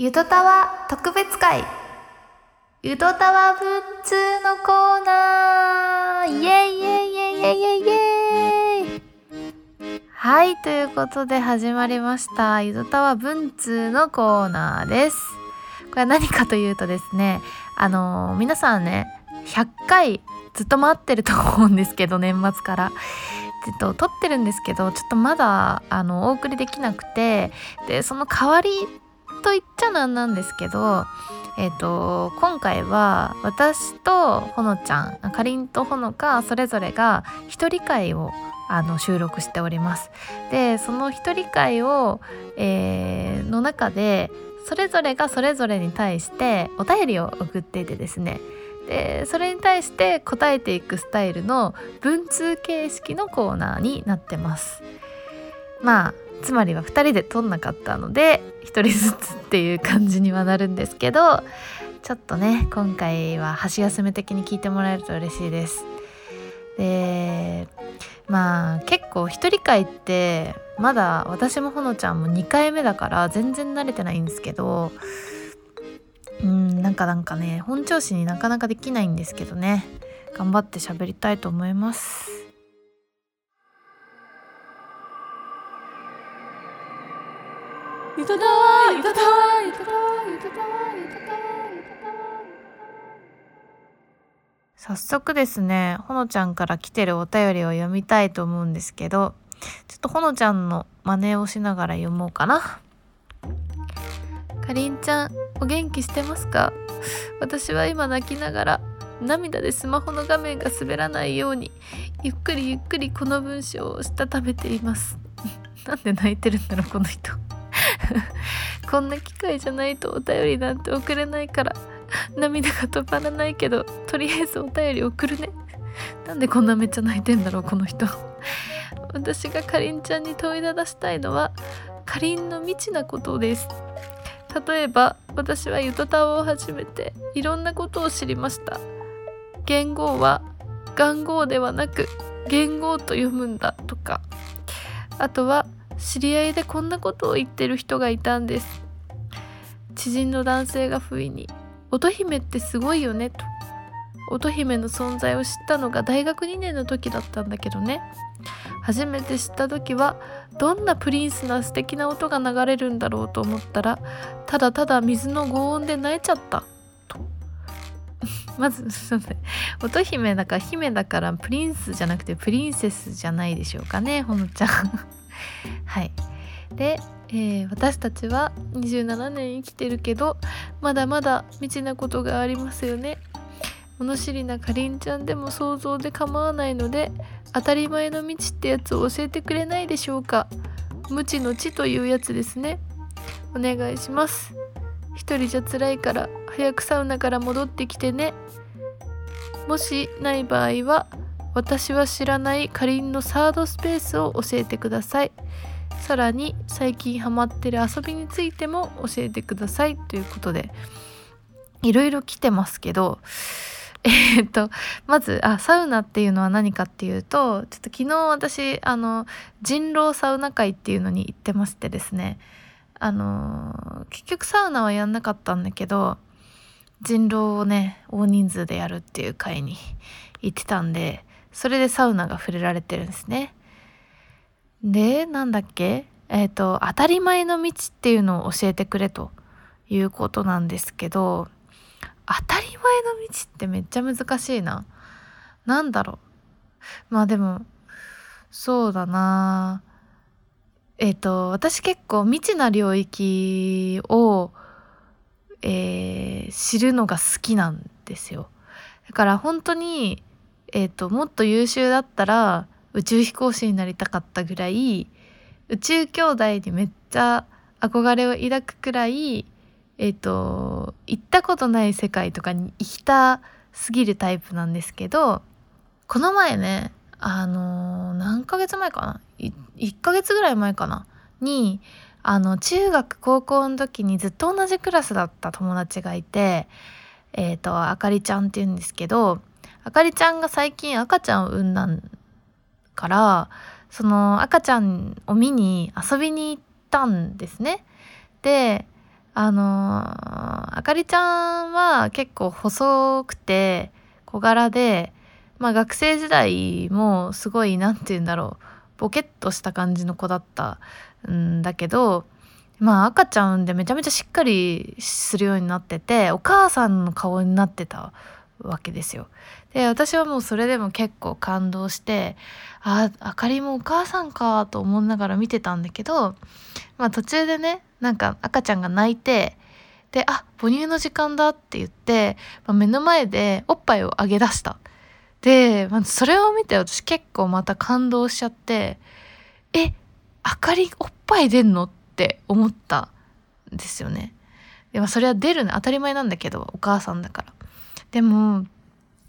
ゆとたわ特別会。ゆとたわブッツのコーナー。イエイイエイイエイイエイイエイイエイ。はいということで始まりました。ゆとたわ文通のコーナーです。これは何かというとですねあのー皆さんね100回ずっと待ってると思うんですけど年末から。えっと、撮ってるんですけどちょっとまだあのお送りできなくてでその代わりと言っちゃなんなんですけど、えっと、今回は私とほのちゃんかりんとほのかそれぞれが一人会をあの収録しております。でその一人会を、えーの中でそれぞれがそれぞれに対してお便りを送っていてですねでそれに対して答えていくスタイルの文通形式のコーナーになってます。まあつまりは2人で撮んなかったので1人ずつっていう感じにはなるんですけどちょっとね今回は箸休め的に聞いてもらえると嬉しいです。でまあ結構一人会ってまだ私もほのちゃんも2回目だから全然慣れてないんですけどうんなんかなんかね本調子になかなかできないんですけどね頑張って喋りたいと思いますゆとたわゆとたわゆとたわゆとたわゆたたわ早速ですねほのちゃんから来てるお便りを読みたいと思うんですけどちょっとほのちゃんの真似をしながら読もうかな。かりんちゃんお元気してますか？私は今泣きながら涙でスマホの画面が滑らないようにゆっくりゆっくりこの文章をしたためています。なんで泣いてるんだろうこの人。こんな機会じゃないとお便りなんて送れないから。涙が止まらないけどとりあえずお便り送るね。なんでこんなめっちゃ泣いてんだろうこの人。私がかりんちゃんに問いただしたいのはかりんの未知なことです。例えば私はゆとたわを始めていろんなことを知りました。言語は元号ではなく言語と読むんだとか。あとは知り合いでこんなことを言ってる人がいたんです。知人の男性が不意に「乙姫ってすごいよね」と。乙姫の存在を知ったのが大学2年の時だったんだけどね。初めて知った時はどんなプリンスな素敵な音が流れるんだろうと思ったらただただ水の轟音で泣いちゃったと。まず乙姫だから姫だからプリンスじゃなくてプリンセスじゃないでしょうかねほのちゃん。はい。で、えー私たちは27年生きてるけどまだまだ未知なことがありますよね。物知りなかりんちゃんでも想像で構わないので当たり前の道ってやつを教えてくれないでしょうか。無知の知というやつですね。お願いします。一人じゃ辛いから早くサウナから戻ってきてね。もしない場合は私は知らないかりんのサードスペースを教えてください。さらに最近ハマってる遊びについても教えてください。ということでいろいろ来てますけど えっとまずあサウナっていうのは何かっていうとちょっと昨日私あの人狼サウナ会っていうのに行ってましてですね。あの結局サウナはやんなかったんだけど人狼をね大人数でやるっていう会に行ってたんでそれでサウナが触れられてるんですね。でなんだっけ？えっ、と当たり前の道っていうのを教えてくれということなんですけど当たり前の道ってめっちゃ難しいな。なんだろう？まあでも、そうだな。えっ、と、私結構未知な領域を、えー知るのが好きなんですよ。だから本当に、えっ、と、もっと優秀だったら宇宙飛行士になりたかったぐらい、宇宙兄弟にめっちゃ憧れを抱くくらい、えっ、と行ったことない世界とかに行きたすぎるタイプなんですけどこの前ねあのー何ヶ月前かな？1ヶ月ぐらい前かな？にあの中学高校の時にずっと同じクラスだった友達がいてえっ、とあかりちゃんって言うんですけどあかりちゃんが最近赤ちゃんを産んだからその赤ちゃんを見に遊びに行ったんですね。であのあかりちゃんは結構細くて小柄で、まあ学生時代もすごい何て言うんだろうボケっとした感じの子だったんだけどまあ赤ちゃんでめちゃめちゃしっかりするようになっててお母さんの顔になってたわけですよ。で私はもうそれでも結構感動してああかりもお母さんかと思いながら見てたんだけど、まあ、途中でねなんか赤ちゃんが泣いてであ母乳の時間だって言って、まあ、目の前でおっぱいをあげ出した。で、まあ、それを見て私結構また感動しちゃってえあかりおっぱい出んのって思ったんですよね。でもそれは出るね当たり前なんだけどお母さんだから。でも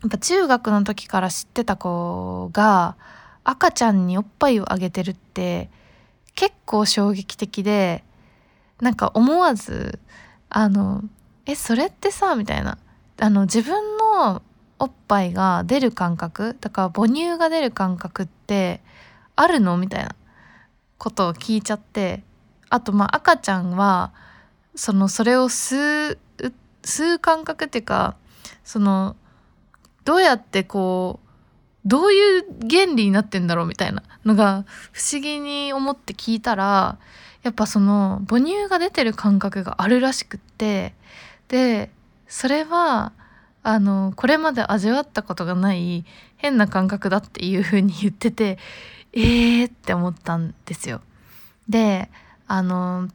やっぱ中学の時から知ってた子が赤ちゃんにおっぱいをあげてるって結構衝撃的でなんか思わずあの「えそれってさ」みたいな。あの自分のおっぱいが出る感覚だから母乳が出る感覚ってあるの？みたいな。ことを聞いちゃってあとまあ赤ちゃんはそのそれを吸う吸う感覚っていうかそのどうやってこうどういう原理になってんだろうみたいなのが不思議に思って聞いたらやっぱその母乳が出てる感覚があるらしくってでそれはあのこれまで味わったことがない変な感覚だっていう風に言っててえーって思ったんですよ。であの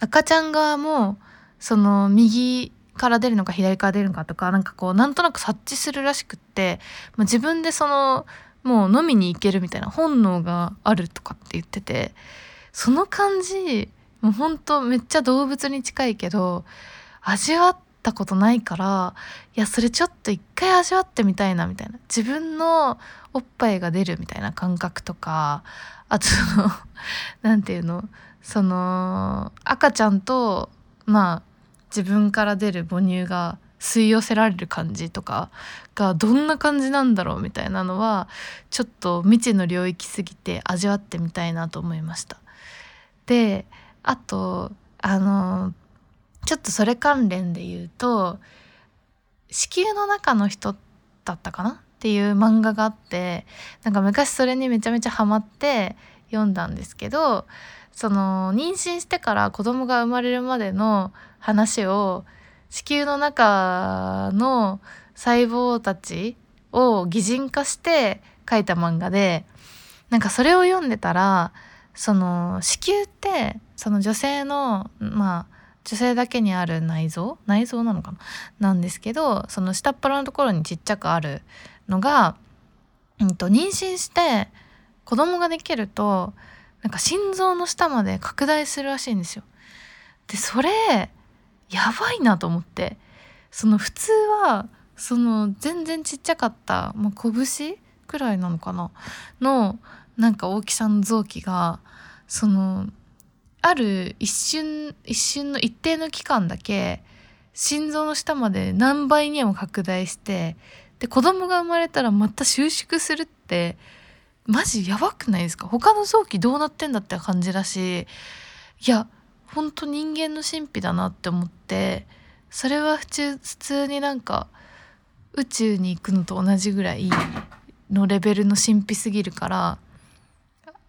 赤ちゃん側もその右から出るのか左から出るのかとかなんかこうなんとなく察知するらしくって、まあ、自分でそのもう飲みに行けるみたいな本能があるとかって言っててその感じもうほんとめっちゃ動物に近いけど味わったことないからいやそれちょっと一回味わってみたいなみたいな。自分のおっぱいが出るみたいな感覚とかあとその何て言うの？その赤ちゃんとまあ自分から出る母乳が吸い寄せられる感じとかがどんな感じなんだろうみたいなのはちょっと未知の領域すぎて味わってみたいなと思いました。であとあのちょっとそれ関連で言うと子宮の中の人だったかな？っていう漫画があってなんか昔それにめちゃめちゃハマって読んだんですけどその妊娠してから子供が生まれるまでの話を子宮の中の細胞たちを擬人化して書いた漫画でなんかそれを読んでたらその子宮ってその女性のまあ女性だけにある内臓？内臓なのかな？なんですけどその下っ腹のところにちっちゃくあるのが、うんと、妊娠して子供ができるとなんか心臓の下まで拡大するらしいんですよ。でそれやばいなと思ってその普通はその全然ちっちゃかった、まあ、拳くらいなのかな？のなんか大きさの臓器がそのある一瞬一瞬の一定の期間だけ心臓の下まで何倍にも拡大してで子供が生まれたらまた収縮するってマジやばくないですか？他の臓器どうなってんだって感じだしいやほんと人間の神秘だなって思ってそれは普通普通になんか宇宙に行くのと同じぐらいのレベルの神秘すぎるから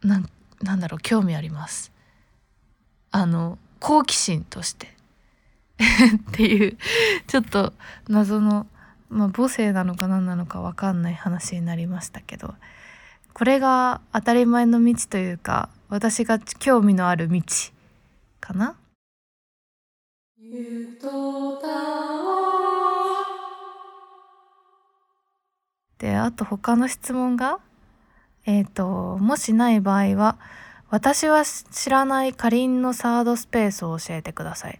なんなんだろう興味あります。あの好奇心として。っていうちょっと謎の、まあ、母性なのか何なのか分かんない話になりましたけど。これが当たり前の道というか私が興味のある道かな？であと他の質問が？えっ、ー、ともしない場合は私は知らないかりんのサードスペースを教えてください。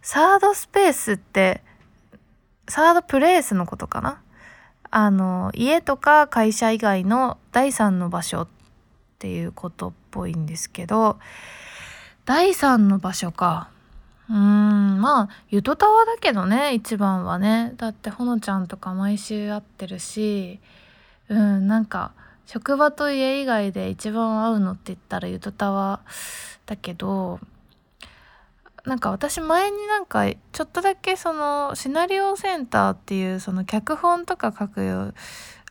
サードスペースってサードプレイスのことかな？あの家とか会社以外の第三の場所っていうことっぽいんですけど第三の場所か。うーんまあゆとたわだけどね一番はね。だってほのちゃんとか毎週会ってるしうんなんか職場と家以外で一番会うのって言ったらゆとたわだけどなんか私前になんかちょっとだけそのシナリオセンターっていうその脚本とか書く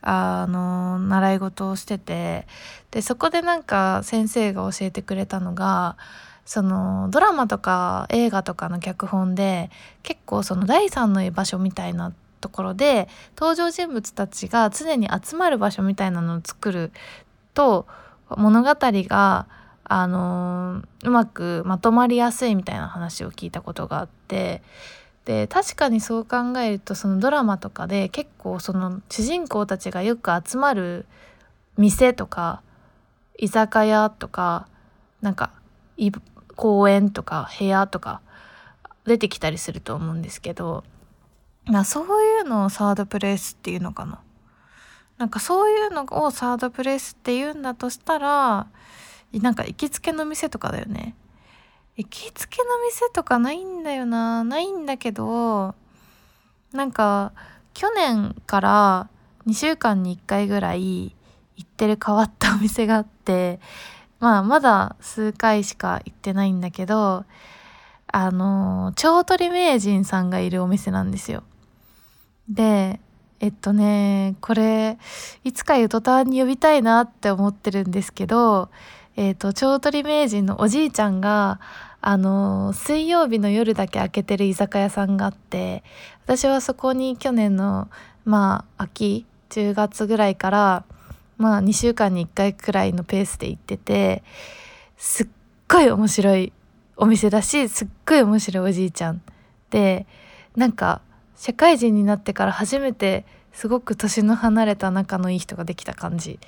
あの習い事をしててでそこでなんか先生が教えてくれたのがそのドラマとか映画とかの脚本で結構その第三の居場所みたいなところで登場人物たちが常に集まる場所みたいなのを作ると物語があのうまくまとまりやすいみたいな話を聞いたことがあってで確かにそう考えるとそのドラマとかで結構その主人公たちがよく集まる店とか居酒屋とかなんか公園とか部屋とか出てきたりすると思うんですけどそういうのをサードプレイスっていうのかな。なんかそういうのをサードプレイスって言うんだとしたらなんか行きつけの店とかだよね行きつけの店とかないんだよなないんだけどなんか去年から2週間に1回ぐらい行ってる変わったお店があってまあまだ数回しか行ってないんだけどあの蝶取名人さんがいるお店なんですよ。でえっとねこれいつかゆとたわに呼びたいなって思ってるんですけどえっ、ー、と蝶取名人のおじいちゃんがあの水曜日の夜だけ開けてる居酒屋さんがあって私はそこに去年のまあ秋10月ぐらいからまあ2週間に1回くらいのペースで行っててすっごい面白いお店だしすっごい面白いおじいちゃんでなんか社会人になってから初めてすごく年の離れた仲のいい人ができた感じ。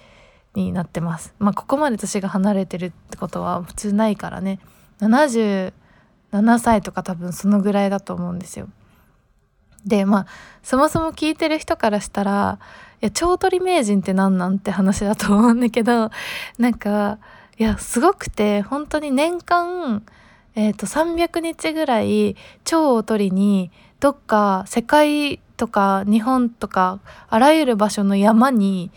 になってます。まあここまで年が離れてるってことは普通ないからね。77歳とか多分そのぐらいだと思うんですよ。でまあそもそも聞いてる人からしたらいや超取名人って何なんって話だと思うんだけど なんかいやすごくて本当に年間えーと、300日ぐらい蝶を取りにどっか世界とか日本とかあらゆる場所の山に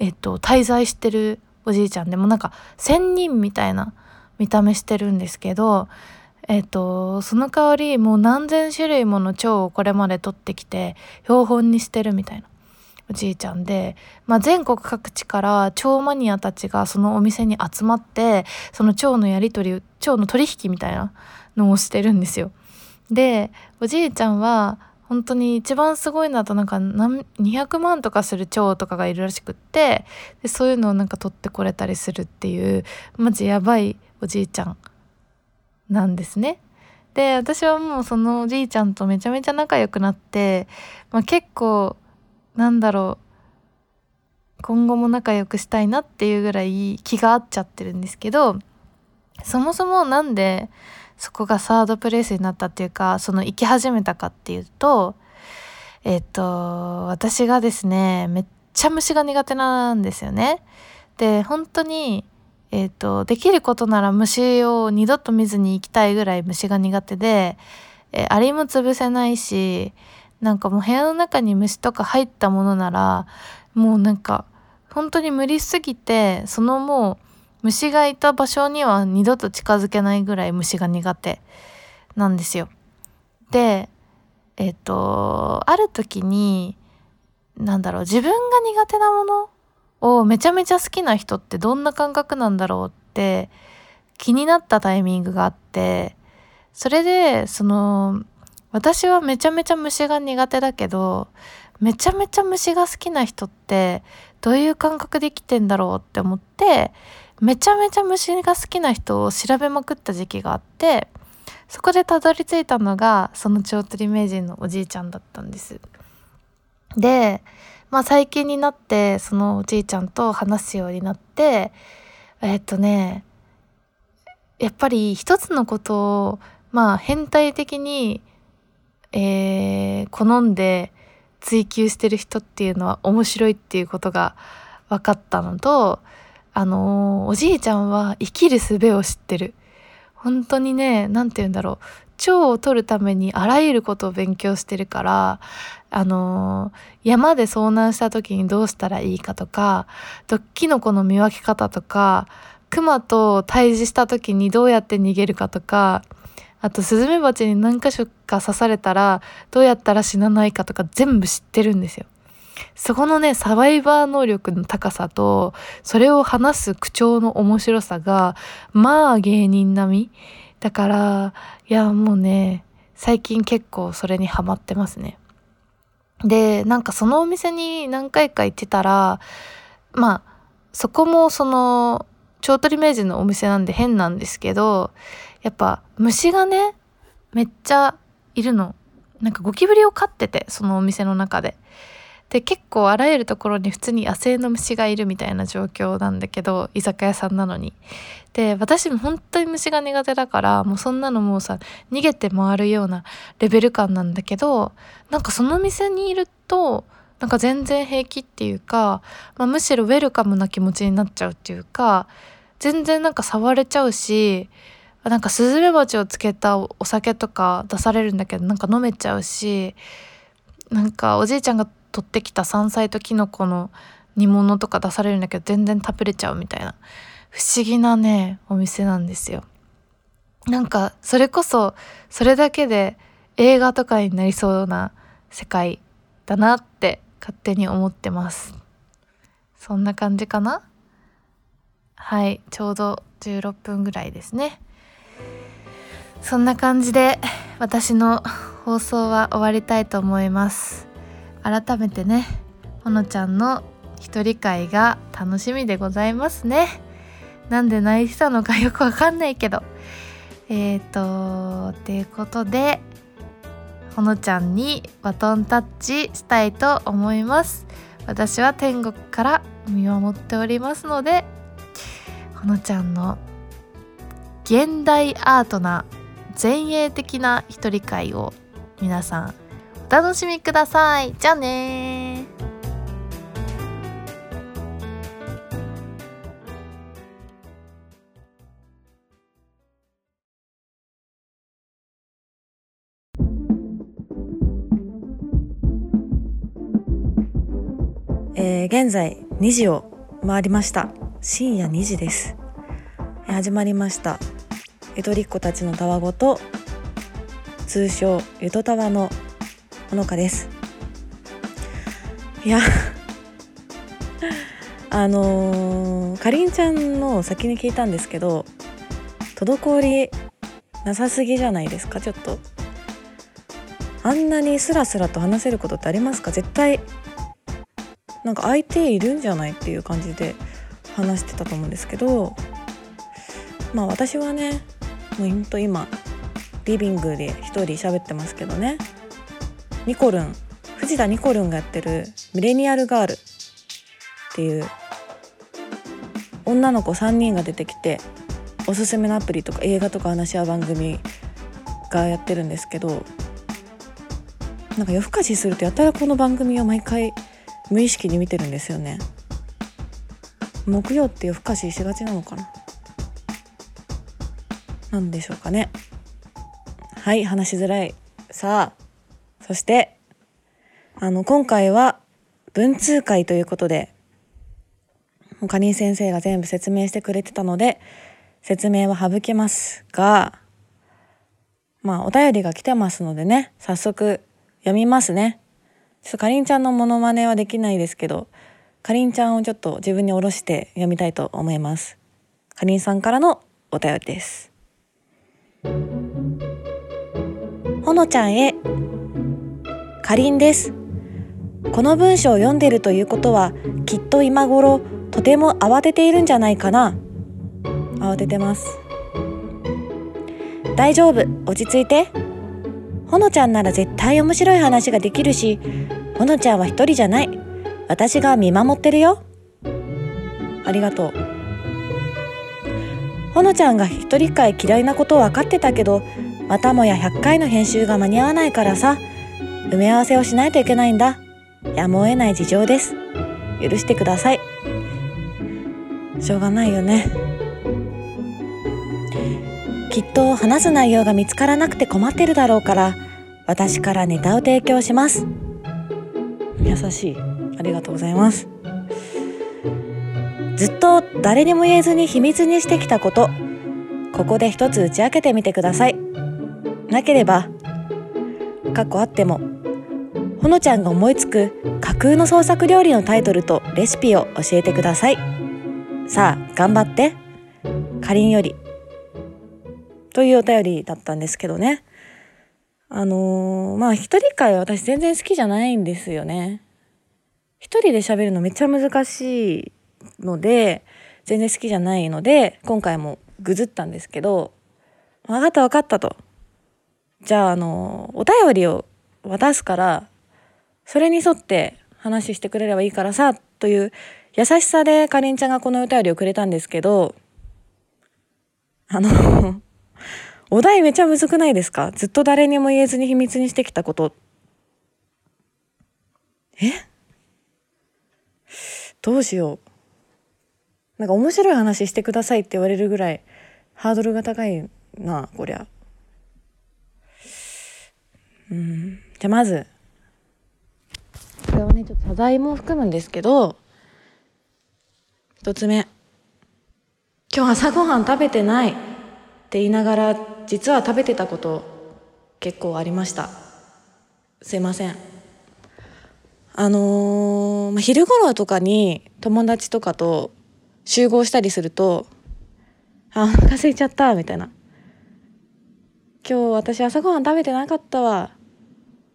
えっと、滞在してるおじいちゃんでもなんか仙人みたいな見た目してるんですけど、えっと、その代わりもう何千種類もの蝶をこれまで取ってきて標本にしてるみたいなおじいちゃんで、まあ、全国各地から蝶マニアたちがそのお店に集まってその蝶のやり取り蝶の取引みたいなのをしてるんですよ。でおじいちゃんは本当に一番すごいのだとなんか何200万とかする蝶とかがいるらしくってでそういうのをなんか取ってこれたりするっていうマジやばいおじいちゃんなんですね。で私はもうそのおじいちゃんとめちゃめちゃ仲良くなって、まあ、結構なんだろう今後も仲良くしたいなっていうぐらい気が合っちゃってるんですけどそもそもなんでそこがサードプレイスになったっていうかその行き始めたかっていうとえっと私がですねめっちゃ虫が苦手なんですよね。で本当にえっとできることなら虫を二度と見ずに行きたいぐらい虫が苦手で、えアリも潰せないしなんかもう部屋の中に虫とか入ったものならもうなんか本当に無理すぎてそのもう虫がいた場所には二度と近づけないぐらい虫が苦手なんですよ。でえっ、とある時に何だろう自分が苦手なものをめちゃめちゃ好きな人ってどんな感覚なんだろうって気になったタイミングがあってそれでその私はめちゃめちゃ虫が苦手だけどめちゃめちゃ虫が好きな人ってどういう感覚で生きてんだろうって思ってめちゃめちゃ虫が好きな人を調べまくった時期があってそこでたどり着いたのがその蝶取り名人のおじいちゃんだったんです。で、まあ、最近になってそのおじいちゃんと話すようになってえっとねやっぱり一つのことをまあ変態的に、えー、好んで追求してる人っていうのは面白いっていうことが分かったのとあのー、おじいちゃんは生きる術を知ってる。本当にね、何て言うんだろう。蝶を取るためにあらゆることを勉強してるから、あのー、山で遭難した時にどうしたらいいかとか、キノコの見分け方とか、熊と対峙した時にどうやって逃げるかとか、あとスズメバチに何箇所か刺されたらどうやったら死なないかとか全部知ってるんですよ。そこのねサバイバー能力の高さとそれを話す口調の面白さがまあ芸人並み。だからいやもうね最近結構それにハマってますね。でなんかそのお店に何回か行ってたらまあそこもその蝶取名人のお店なんで変なんですけどやっぱ虫がねめっちゃいるの。なんかゴキブリを飼っててそのお店の中で。で結構あらゆるところに普通に野生の虫がいるみたいな状況なんだけど居酒屋さんなのに。で私も本当に虫が苦手だからもうそんなのもうさ逃げて回るようなレベル感なんだけどなんかその店にいるとなんか全然平気っていうか、まあ、むしろウェルカムな気持ちになっちゃうっていうか全然なんか触れちゃうしなんかスズメバチをつけたお酒とか出されるんだけどなんか飲めちゃうしなんかおじいちゃんが取ってきた山菜ときのこの煮物とか出されるんだけど全然食べれちゃうみたいな。不思議なねお店なんですよ。なんかそれこそそれだけで映画とかになりそうな世界だなって勝手に思ってます。そんな感じかな？はいちょうど16分ぐらいですね。そんな感じで私の放送は終わりたいと思います。改めてねほのちゃんの一人会が楽しみでございますね。なんで泣いてたのかよくわかんないけど。えっ、ー、とっていうことでほのちゃんにバトンタッチしたいと思います。私は天国から見守っておりますのでほのちゃんの現代アートな前衛的な一人会を皆さん楽しみください。じゃあねえー、現在2時を回りました。深夜2時です、えー、始まりました。ゆとりっ子たちのたわごと通称ゆとたわのほのかです。いや あのー、かりんちゃんの先に聞いたんですけど滞りなさすぎじゃないですか？ちょっと。あんなにスラスラと話せることってありますか？絶対なんか相手いるんじゃないっていう感じで話してたと思うんですけどまあ私はねもうほんと今リビングで一人喋ってますけどね。ニコルン藤田ニコルンがやってる「ミレニアルガール」っていう女の子3人が出てきておすすめのアプリとか映画とか話し合う番組がやってるんですけどなんか夜更かしするとやたらこの番組を毎回無意識に見てるんですよね。木曜って夜更かししがちなのかな？なんでしょうかね。はい話しづらい。さあ。そしてあの今回は文通会ということでかりん先生が全部説明してくれてたので説明は省けますがまあお便りが来てますのでね早速読みますね。ちょっとかりんちゃんのモノマネはできないですけどかりんちゃんをちょっと自分に下ろして読みたいと思います。かりんさんからのお便りです。ほのちゃんへかりんです。この文章を読んでるということはきっと今頃とても慌てているんじゃないかな。慌ててます。大丈夫。落ち着いて。ほのちゃんなら絶対面白い話ができるしほのちゃんは一人じゃない。私が見守ってるよ。ありがとう。ほのちゃんが一人会嫌いなこと分かってたけどまたもや100回の編集が間に合わないからさ。埋め合わせをしないといけないんだ。やむを得ない事情です。許してください。しょうがないよね。きっと話す内容が見つからなくて困ってるだろうから私からネタを提供します。優しい。ありがとうございます。ずっと誰にも言えずに秘密にしてきたこと。ここで一つ打ち明けてみてください。なければ過去あってもほのちゃんが思いつく架空の創作料理のタイトルとレシピを教えてください。さあ頑張って。かりんより。というお便りだったんですけどね。あのー、まあ一人会私全然好きじゃないんですよね。一人で喋るのめっちゃ難しいので全然好きじゃないので今回もぐずったんですけど分かった分かったと。じゃああのお便りを渡すからそれに沿って話してくれればいいからさという優しさでかりんちゃんがこのお便りをくれたんですけどあの お題めちゃむずくないですか？ずっと誰にも言えずに秘密にしてきたこと。え？どうしよう。なんか面白い話してくださいって言われるぐらいハードルが高いなこりゃ。うん。じゃあまずこれはねちょっと謝罪も含むんですけど一つ目。今日朝ごはん食べてないって言いながら実は食べてたこと結構ありました。すいません。あのー、昼頃とかに友達とかと集合したりするとあお腹空いちゃったみたいな。今日私朝ごはん食べてなかったわ。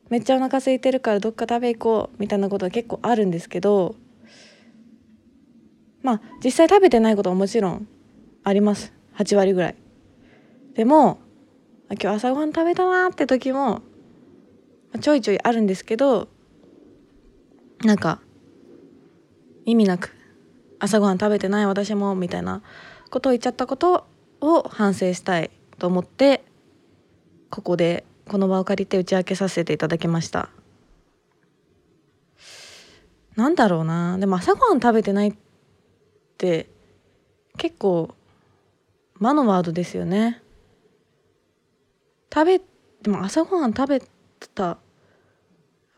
めっちゃお腹空いてるからどっか食べ行こうみたいなことが結構あるんですけどまあ実際食べてないことはもちろんあります。8割ぐらい。でも今日朝ごはん食べたなって時もちょいちょいあるんですけどなんか意味なく朝ごはん食べてない私もみたいなことを言っちゃったことを反省したいと思ってここでこの場を借りて打ち明けさせていただきました。なんだろうな。でも朝ごはん食べてないって結構魔のワードですよね。食べでも朝ごはん食べてた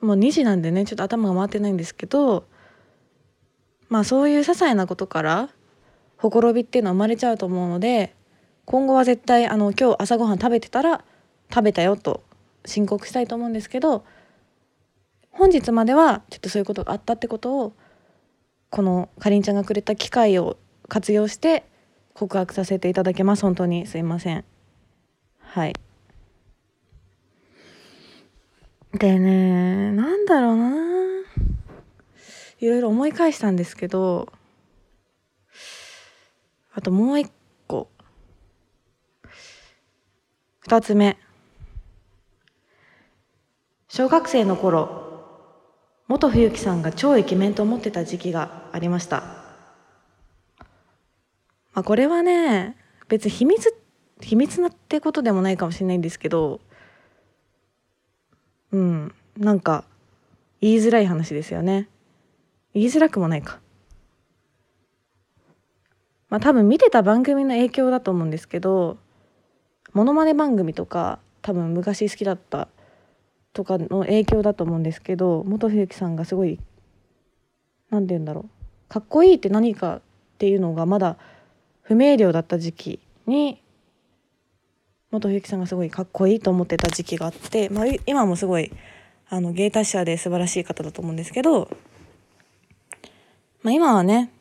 もう2時なんでねちょっと頭が回ってないんですけどまあそういう些細なことからほころびっていうのは生まれちゃうと思うので今後は絶対あの今日朝ごはん食べてたら食べたよと申告したいと思うんですけど本日まではちょっとそういうことがあったってことをこのかりんちゃんがくれた機会を活用して告白させていただけます。本当にすいません。はい。でねなんだろうな。いろいろ思い返したんですけどあともう一個。二つ目。小学生の頃元冬樹さんが超イケメンと思ってた時期がありました、まあ、これはね別に秘密秘密なってことでもないかもしれないんですけどうんなんか言いづらい話ですよね。言いづらくもないか。まあ多分見てた番組の影響だと思うんですけどモノマネ番組とか多分昔好きだったとかの影響だと思うんですけど元冬樹さんがすごい何て言うんだろうかっこいいって何かっていうのがまだ不明瞭だった時期に元冬樹さんがすごいかっこいいと思ってた時期があって、まあ、今もすごいあの芸達者で素晴らしい方だと思うんですけど、まあ、今はね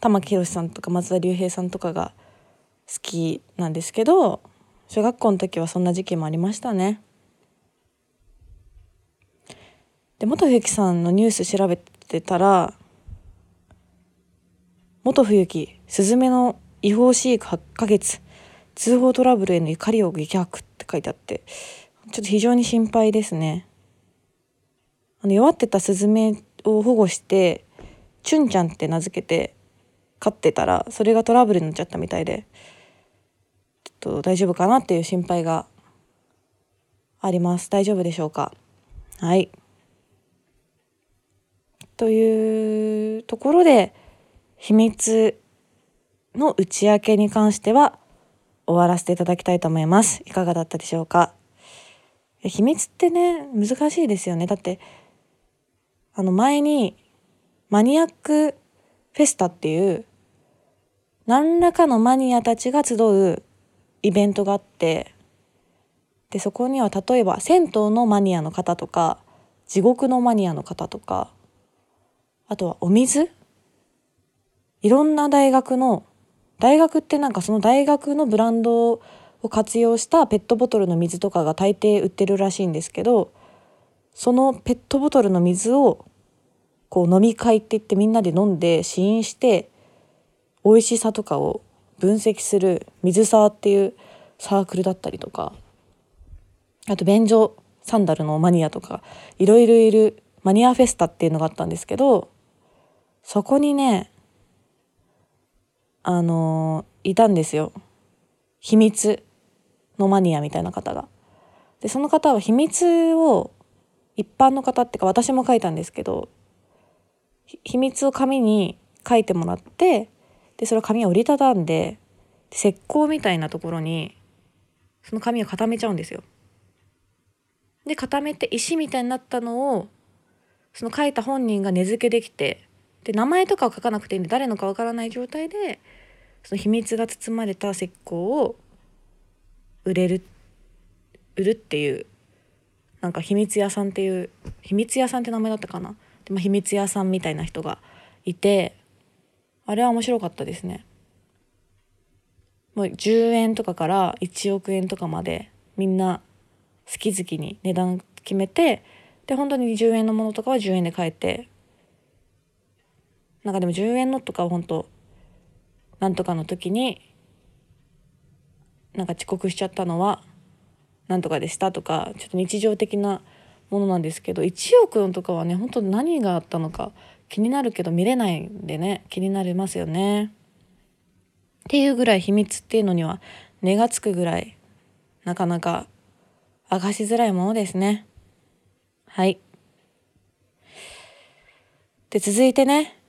玉木宏さんとか松田龍平さんとかが好きなんですけど小学校の時はそんな時期もありましたね。で元冬樹さんのニュース調べてたら元冬樹スズメの違法飼育8ヶ月通報トラブルへの怒りを激白って書いてあってちょっと非常に心配ですね。あの弱ってたスズメを保護してチュンちゃんって名付けて飼ってたらそれがトラブルになっちゃったみたいでちょっと大丈夫かなっていう心配があります。大丈夫でしょうか？はい。というところで秘密の打ち明けに関しては終わらせていただきたいと思います。いかがだったでしょうか？秘密ってね、難しいですよね。だって、あの前にマニアックフェスタっていう何らかのマニアたちが集うイベントがあって、でそこには例えば銭湯のマニアの方とか地獄のマニアの方とかあとはお水？いろんな大学の大学ってなんかその大学のブランドを活用したペットボトルの水とかが大抵売ってるらしいんですけどそのペットボトルの水をこう飲み会って言ってみんなで飲んで試飲して美味しさとかを分析する水沢っていうサークルだったりとかあと便所サンダルのマニアとかいろいろいるマニアフェスタっていうのがあったんですけどそこにねあのいたんですよ秘密のマニアみたいな方が。でその方は秘密を一般の方っていうか私も書いたんですけど秘密を紙に書いてもらってでそれを紙を折りたたんで石膏みたいなところにその紙を固めちゃうんですよ。で固めて石みたいになったのをその書いた本人が根付けできてで名前とかを書かなくていいんで誰のかわからない状態でその秘密が包まれた石膏を売れる売るっていうなんか秘密屋さんっていう秘密屋さんって名前だったかな？で、も秘密屋さんみたいな人がいてあれは面白かったですね。もう10円とかから1億円とかまでみんな好き好きに値段決めてで本当に10円のものとかは10円で買えてなんかでも10円のとかは本当なんとかの時になんか遅刻しちゃったのはなんとかでしたとかちょっと日常的なものなんですけど1億のとかはね本当何があったのか気になるけど見れないんでね気になりますよね。っていうぐらい秘密っていうのには値がつくぐらいなかなか明かしづらいものですね。はい。で続いてね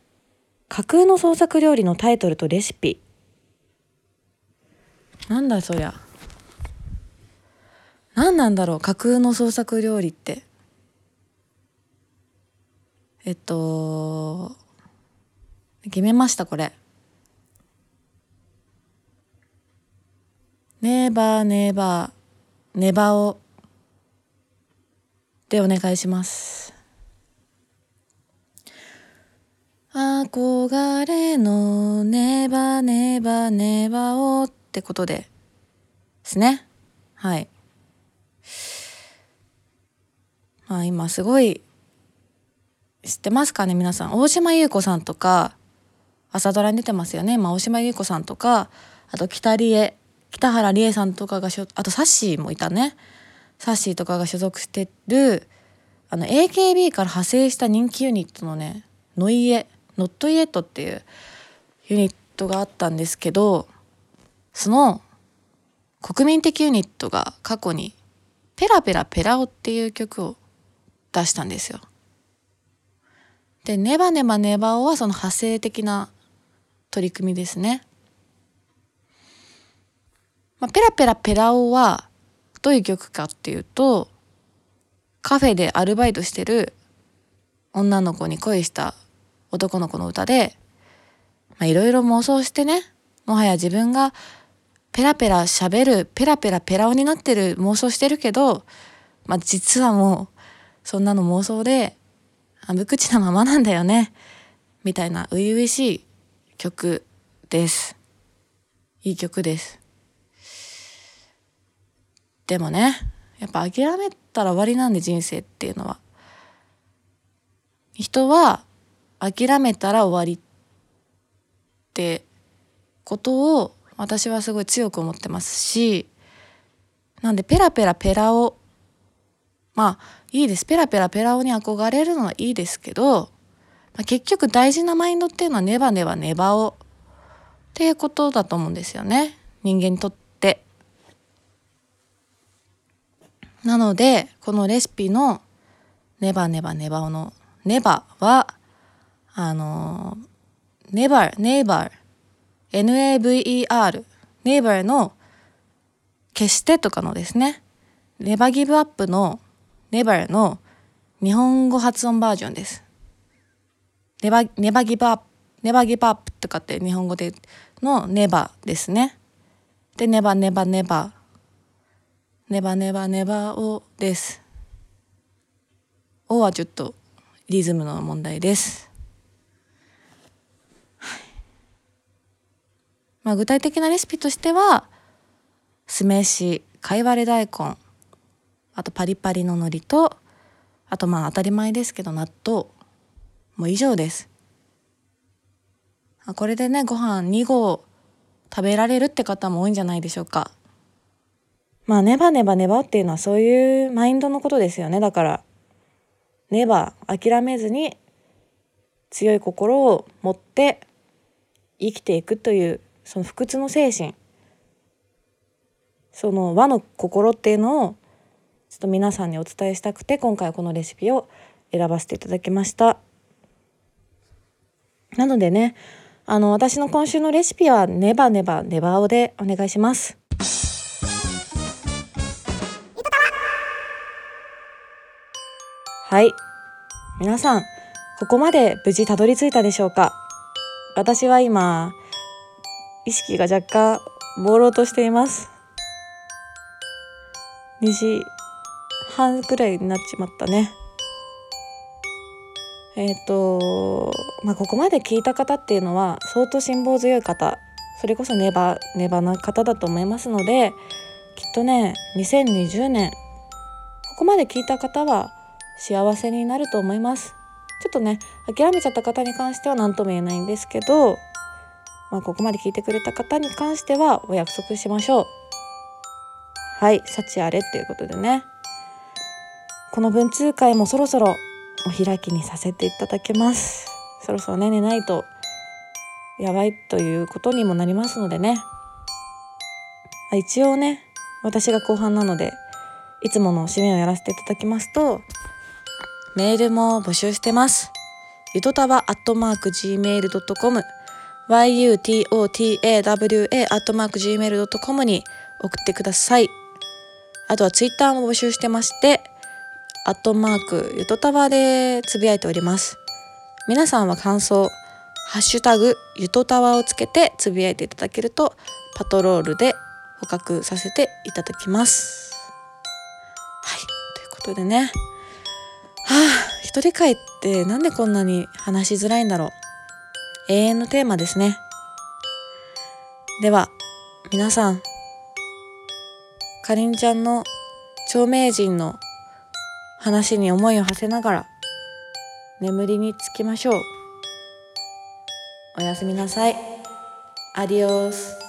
架空の創作料理のタイトルとレシピ。なんだそりゃ。何なんだろう架空の創作料理って。えっと決めましたこれ。ネーバーネーバーネバオでお願いします。憧れのネバネバネバオってことでですね。はい。まあ今すごい知ってますかね皆さん。大島優子さんとか朝ドラに出てますよね、まあ、大島優子さんとかあと北理恵北原理恵さんとかがしょあとサッシーもいたね。サッシーとかが所属してるあの AKB から派生した人気ユニットのねノイエ。ノットイエットっていうユニットがあったんですけどその国民的ユニットが過去に「ペラペラペラオ」っていう曲を出したんですよ。で「ネバネバネバオ」はその派生的な取り組みですね。まあ、ペラペラペラオはどういう曲かっていうとカフェでアルバイトしてる女の子に恋した男の子の歌でいろいろ妄想してねもはや自分がペラペラ喋るペラペラペラオになってる妄想してるけど、まあ、実はもうそんなの妄想であ無口なままなんだよねみたいな初々しい曲です。いい曲です。でもねやっぱ諦めたら終わりなんで人生っていうのは。人は諦めたら終わりってことを私はすごい強く思ってますしなんでペラペラペラオまあいいですペラペラペラオに憧れるのはいいですけど、まあ、結局大事なマインドっていうのはネバネバネバオっていうことだと思うんですよね人間にとって。なのでこのレシピのネバネバネバオのネバはあのネバーネイバー NAVER ネイバーの決してとかのですねネバギブアップのネバーの日本語発音バージョンです。ネバネバギブアップネバギブアップとかって日本語でのネバですね。でネバネバネバネバネバネバオです。おはちょっとリズムの問題です。はいまあ具体的なレシピとしては酢飯、貝割れ大根、あとパリパリの海苔とあとまあ当たり前ですけど納豆もう以上です。これでねご飯2合食べられるって方も多いんじゃないでしょうか。まあネバネバネバっていうのはそういうマインドのことですよねだからネバ諦めずに強い心を持って生きていくというその不屈の精神その和の心っていうのをちょっと皆さんにお伝えしたくて今回はこのレシピを選ばせていただきました。なのでねあの私の今週のレシピはネバネバネバオでお願いします。はい皆さんここまで無事たどり着いたでしょうか？私は今意識が若干朦朧としています。2時半くらいになっちまったね。えっ、とまあここまで聞いた方っていうのは相当辛抱強い方。それこそネバネバな方だと思いますのできっとね2020年ここまで聞いた方は幸せになると思います。ちょっとね諦めちゃった方に関しては何とも言えないんですけど、まあ、ここまで聞いてくれた方に関してはお約束しましょう。はい幸あれっていうことでね。この文通会もそろそろお開きにさせていただきます。そろそろね寝ないとやばいということにもなりますのでね。あ一応ね私が後半なのでいつもの締めをやらせていただきますとメールも募集してます。ゆとたわアットマーク gmail.com yutotawa.gmail.com に送ってください。あとはツイッターも募集してまして、アットマークゆとたわでつぶやいております。皆さんは感想、ハッシュタグゆとたわをつけてつぶやいていただけるとパトロールで捕獲させていただきます。はい、ということでね。はあ、一人会ってなんでこんなに話しづらいんだろう。永遠のテーマですね。では、皆さん、かりんちゃんの著名人の話に思いを馳せながら眠りにつきましょう。おやすみなさい。アディオース。